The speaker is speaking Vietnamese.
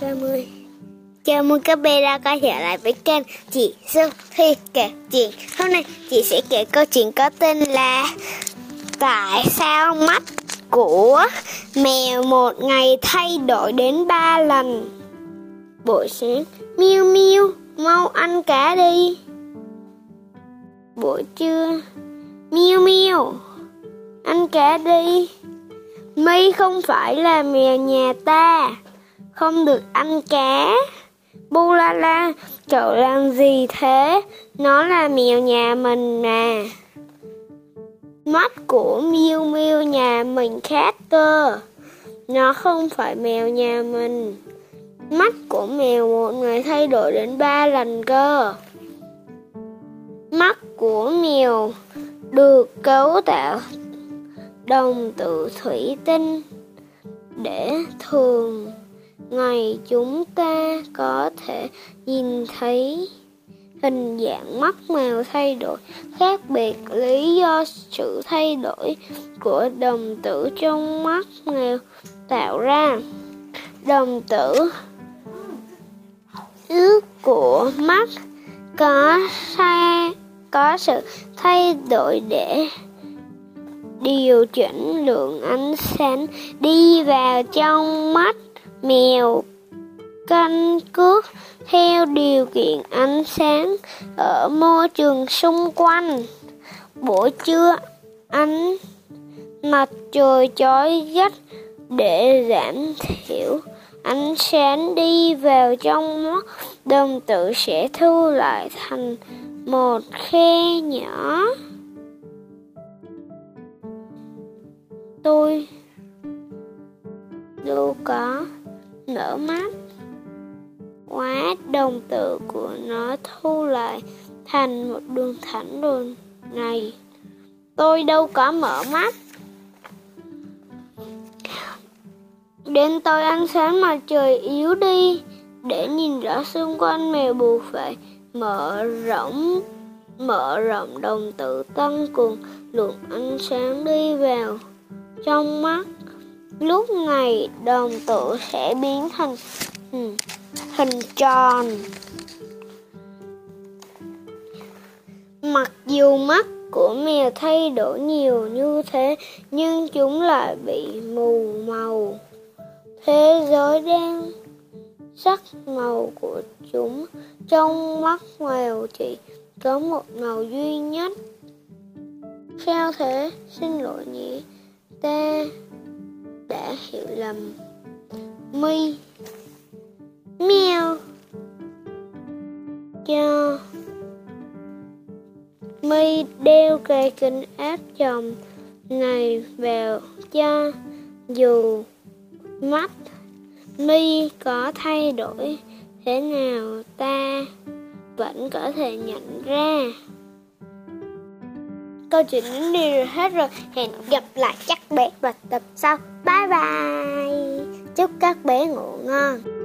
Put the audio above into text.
30 Chào mừng các bé đã quay trở lại với kênh Chị Sư Thi kể chuyện. Hôm nay chị sẽ kể câu chuyện có tên là Tại sao mắt của mèo một ngày thay đổi đến 3 lần? Buổi sáng, Miu miu mau ăn cá đi. Buổi trưa, Miu miu ăn cá đi. Mi không phải là mèo nhà ta. Không được ăn cá. Bu la la, Cậu làm gì thế? Nó là mèo nhà mình mà. Mắt của Miu Miu nhà mình khác cơ. Nó không phải mèo nhà mình. Mắt của mèo một ngày thay đổi đến ba lần cơ. Mắt của mèo được cấu tạo đồng tử thủy tinh để thường ngày chúng ta có thể nhìn thấy hình dạng mắt mèo thay đổi, khác biệt lý do sự thay đổi của đồng tử trong mắt mèo tạo ra. Đồng tử ước của mắt có sai có sự thay đổi để điều chỉnh lượng ánh sáng đi vào trong mắt mèo căn cước theo điều kiện ánh sáng ở môi trường xung quanh. Buổi trưa, ánh mặt trời chói gắt để giảm thiểu ánh sáng đi vào trong mắt đồng tử sẽ thu lại thành một khe nhỏ. tôi đâu có nở mắt quá đồng tử của nó thu lại thành một đường thẳng đường này. Tôi đâu có mở mắt. Đến tôi ăn sáng mà trời yếu đi, để nhìn rõ xung quanh mèo buộc phải mở rộng mở rộng đồng tử tăng cường lượng ánh sáng đi vào trong mắt lúc này đồng tử sẽ biến thành hình tròn. Mặc dù mắt của mèo thay đổi nhiều như thế, nhưng chúng lại bị mù màu. Thế giới đen, sắc màu của chúng, trong mắt mèo chỉ có một màu duy nhất. Sao thế? Xin lỗi nhỉ. Ta đã hiểu lầm. Mi mèo cho. Mi đeo cây kính áp chồng này vào cho. Dù mắt, mi có thay đổi thế nào, ta vẫn có thể nhận ra. Câu chuyện đến đây rồi hết rồi. Hẹn gặp lại các bé vào tập sau. Bye bye. Chúc các bé ngủ ngon.